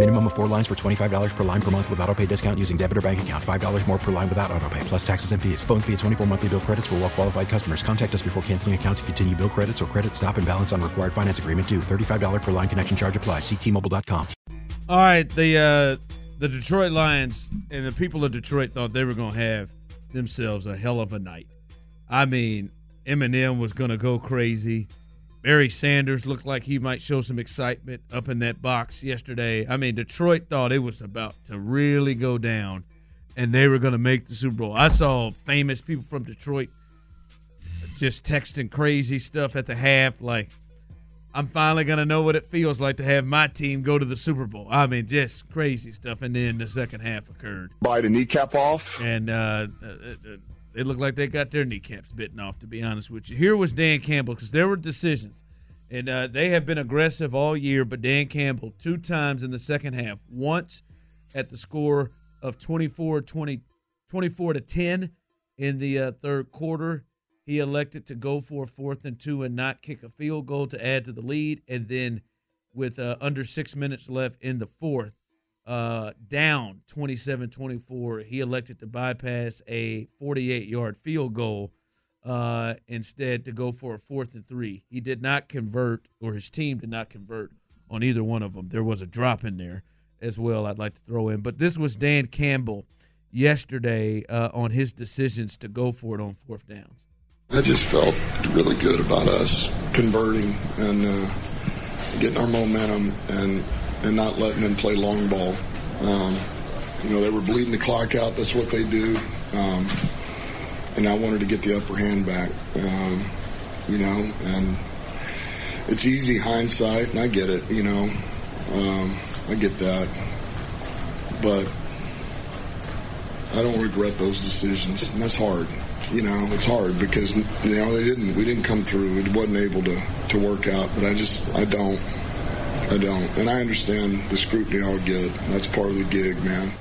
Minimum of four lines for $25 per line per month with auto pay discount using debit or bank account. $5 more per line without auto pay, plus taxes and fees. Phone fee at 24 monthly bill credits for well qualified customers. Contact us before canceling account to continue bill credits or credit stop and balance on required finance agreement due. $35 per line connection charge applies. Ctmobile.com. All right, the uh, the Detroit Lions and the people of Detroit thought they were going to have themselves a hell of a night. I mean, Eminem was going to go crazy. Barry Sanders looked like he might show some excitement up in that box yesterday. I mean, Detroit thought it was about to really go down, and they were going to make the Super Bowl. I saw famous people from Detroit just texting crazy stuff at the half, like I'm finally gonna know what it feels like to have my team go to the Super Bowl. I mean, just crazy stuff. And then the second half occurred, Bite a kneecap off. and uh, uh, uh, it looked like they got their kneecaps bitten off. To be honest with you, here was Dan Campbell because there were decisions, and uh, they have been aggressive all year. But Dan Campbell two times in the second half, once at the score of 24 20, 24 to 10 in the uh, third quarter. He elected to go for a fourth and two and not kick a field goal to add to the lead. And then, with uh, under six minutes left in the fourth, uh, down 27 24, he elected to bypass a 48 yard field goal uh, instead to go for a fourth and three. He did not convert, or his team did not convert on either one of them. There was a drop in there as well, I'd like to throw in. But this was Dan Campbell yesterday uh, on his decisions to go for it on fourth downs. I just felt really good about us converting and uh, getting our momentum and and not letting them play long ball. Um, you know, they were bleeding the clock out. That's what they do. Um, and I wanted to get the upper hand back. Um, you know, and it's easy hindsight, and I get it. You know, um, I get that, but I don't regret those decisions, and that's hard. You know, it's hard because you know they didn't. We didn't come through. It wasn't able to to work out. But I just I don't. I don't. And I understand the scrutiny I'll get. That's part of the gig, man.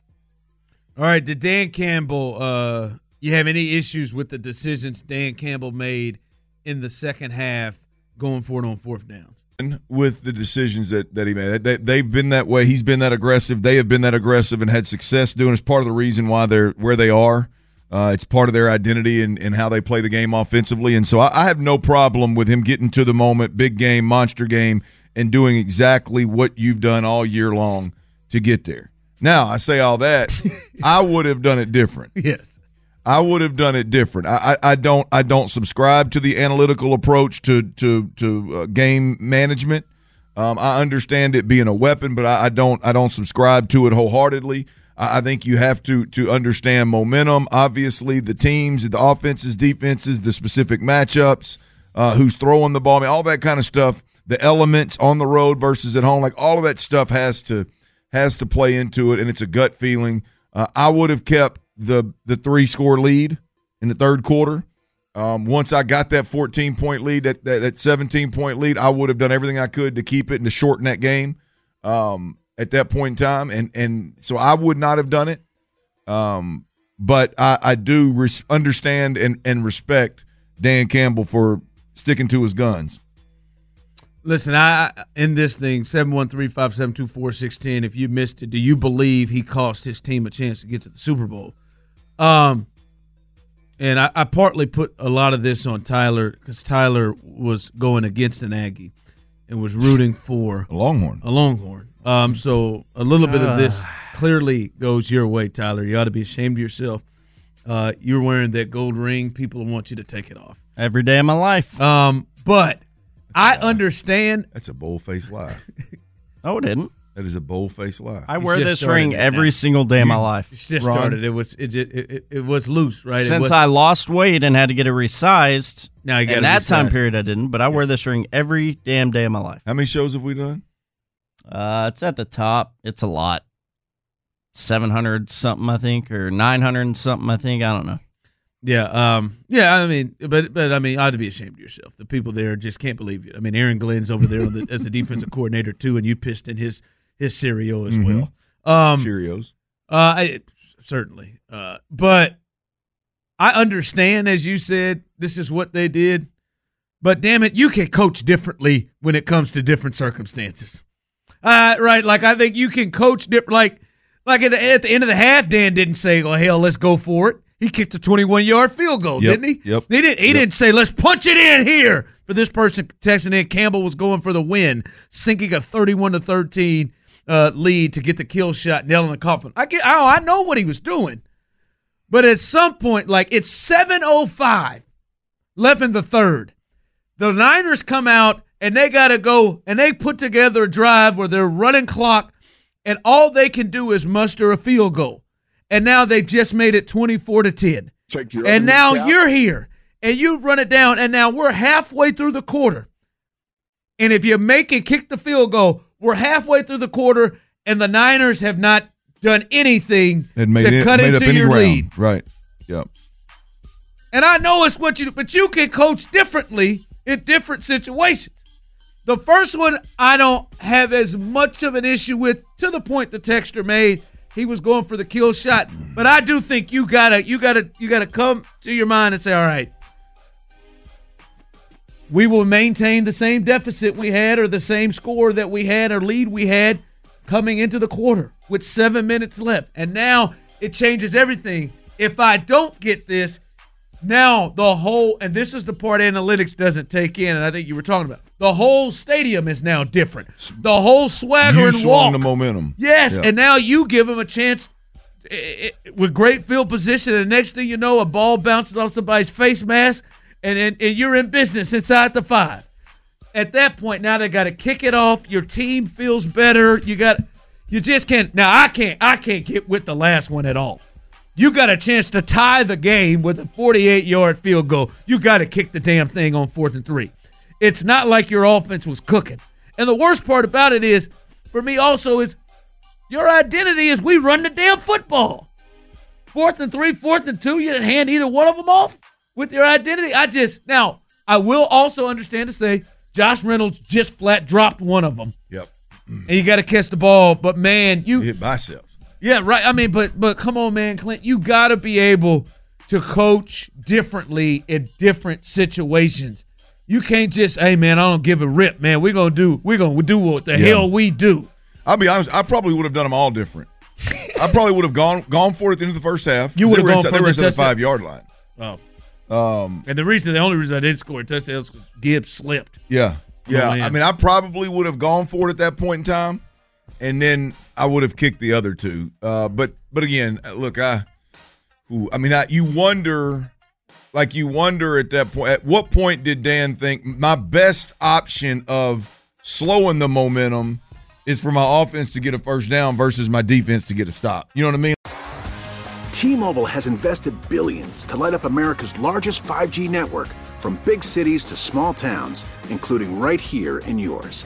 All right, did Dan Campbell? Uh, you have any issues with the decisions Dan Campbell made in the second half, going for it on fourth downs? with the decisions that, that he made. They, they've been that way. He's been that aggressive. They have been that aggressive and had success doing. It's part of the reason why they're where they are. Uh, it's part of their identity and, and how they play the game offensively. And so I, I have no problem with him getting to the moment, big game, monster game, and doing exactly what you've done all year long to get there. Now, I say all that, I would have done it different. Yes. I would have done it different. I, I, I don't I don't subscribe to the analytical approach to to to uh, game management. Um, I understand it being a weapon, but I, I don't I don't subscribe to it wholeheartedly. I, I think you have to to understand momentum. Obviously, the teams, the offenses, defenses, the specific matchups, uh, who's throwing the ball, I mean, all that kind of stuff. The elements on the road versus at home, like all of that stuff has to has to play into it, and it's a gut feeling. Uh, I would have kept the the three score lead in the third quarter. Um, once I got that 14 point lead, that, that, that 17 point lead, I would have done everything I could to keep it and to shorten that game um, at that point in time. And and so I would not have done it. Um, but I, I do res- understand and, and respect Dan Campbell for sticking to his guns. Listen, I in this thing seven one three five seven two four six ten. If you missed it, do you believe he cost his team a chance to get to the Super Bowl? Um, and I, I partly put a lot of this on Tyler because Tyler was going against an Aggie and was rooting for A Longhorn. a Longhorn. Um, so a little bit of this clearly goes your way, Tyler. You ought to be ashamed of yourself. Uh, you're wearing that gold ring. People want you to take it off. Every day of my life. Um, but I understand. That's a bold faced lie. Oh, it didn't. That is a bold faced lie. I wear this ring every now. single day of my life. It's just Ron? started. It was it, it, it, it was loose, right? Since wasn't- I lost weight and had to get it resized, Now you gotta in that time period I didn't, but I wear this ring every damn day of my life. How many shows have we done? Uh, it's at the top. It's a lot. 700 something, I think, or 900 something, I think. I don't know. Yeah, um, yeah. I mean, but but I mean, ought to be ashamed of yourself. The people there just can't believe you. I mean, Aaron Glenn's over there on the, as the defensive coordinator too, and you pissed in his his cereal as Mhm. well. Um, Cheerios. Uh, I, certainly. Uh, but I understand, as you said, this is what they did. But damn it, you can coach differently when it comes to different circumstances. Uh, right? Like I think you can coach different. Like, like at the, at the end of the half, Dan didn't say, "Oh hell, let's go for it." He kicked a 21 yard field goal, Yep, didn't he? yep, He didn't. He yep. didn't say, "Let's punch it in here." For this person texting in, Campbell was going for the win, sinking a 31 to 13 uh, lead to get the kill shot, nailing the coffin. I get. Oh, I know what he was doing, but at some point, like it's 7:05 left in the third, the Niners come out and they got to go and they put together a drive where they're running clock, and all they can do is muster a field goal, and now they've just made it 24 to 10. Take your And now cap. you're here and you've run it down, and now we're halfway through the quarter. And if you make and kick the field goal, we're halfway through the quarter, and the Niners have not done anything And made, to it, cut made into any your ground. lead. Right. Yep. And I know it's what you do, but you can coach differently in different situations. The first one I don't have as much of an issue with, to the point the texter made. He was going for the kill shot, but I do think you gotta, you gotta, you gotta come to your mind and say, all right, we will maintain the same deficit we had, or the same score that we had, or lead we had coming into the quarter with seven minutes left, and now it changes everything. If I don't get this, now the whole and this is the part analytics doesn't take in, and I think you were talking about the whole stadium is now different. The whole swagger You and swung walk. the momentum. Yes, Yeah. and now you give them a chance eh, eh, with great field position, and the next thing you know, a ball bounces off somebody's face mask, and and, and you're in business inside the five. At that point, now they got to kick it off. Your team feels better. You got, you just can't. Now I can't. I can't get with the last one at all. You got a chance to tie the game with a 48 yard field goal. You got to kick the damn thing on fourth and three. It's not like your offense was cooking. And the worst part about it is, for me also, is your identity is we run the damn football. Fourth and three, fourth and two, you didn't hand either one of them off with your identity. I just, now, I will also understand to say Josh Reynolds just flat dropped one of them. Yep. And you got to catch the ball. But man, you hit biceps. Yeah, right. I mean, but but come on, man, Clint, you got to be able to coach differently in different situations. You can't just, hey man, I don't give a rip, man. We're gonna do, we're gonna do what the Yeah. hell we do. I'll be honest. I probably would have done them all different. I probably would have gone gone for it at the end of the first half. You would have gone inside, for they were the inside the five yard line. Oh. Um, And the reason, the only reason I didn't score a touchdown is because Gibbs slipped. yeah, yeah. I mean, I probably would have gone for it at that point in time, and then I would have kicked the other two. Uh, but but again, look, I, ooh, I mean, I, you wonder, like you wonder at that point. At what point did Dan think my best option of slowing the momentum is for my offense to get a first down versus my defense to get a stop? You know what I mean? T-Mobile has invested billions to light up America's largest 5G network from big cities to small towns, including right here in yours.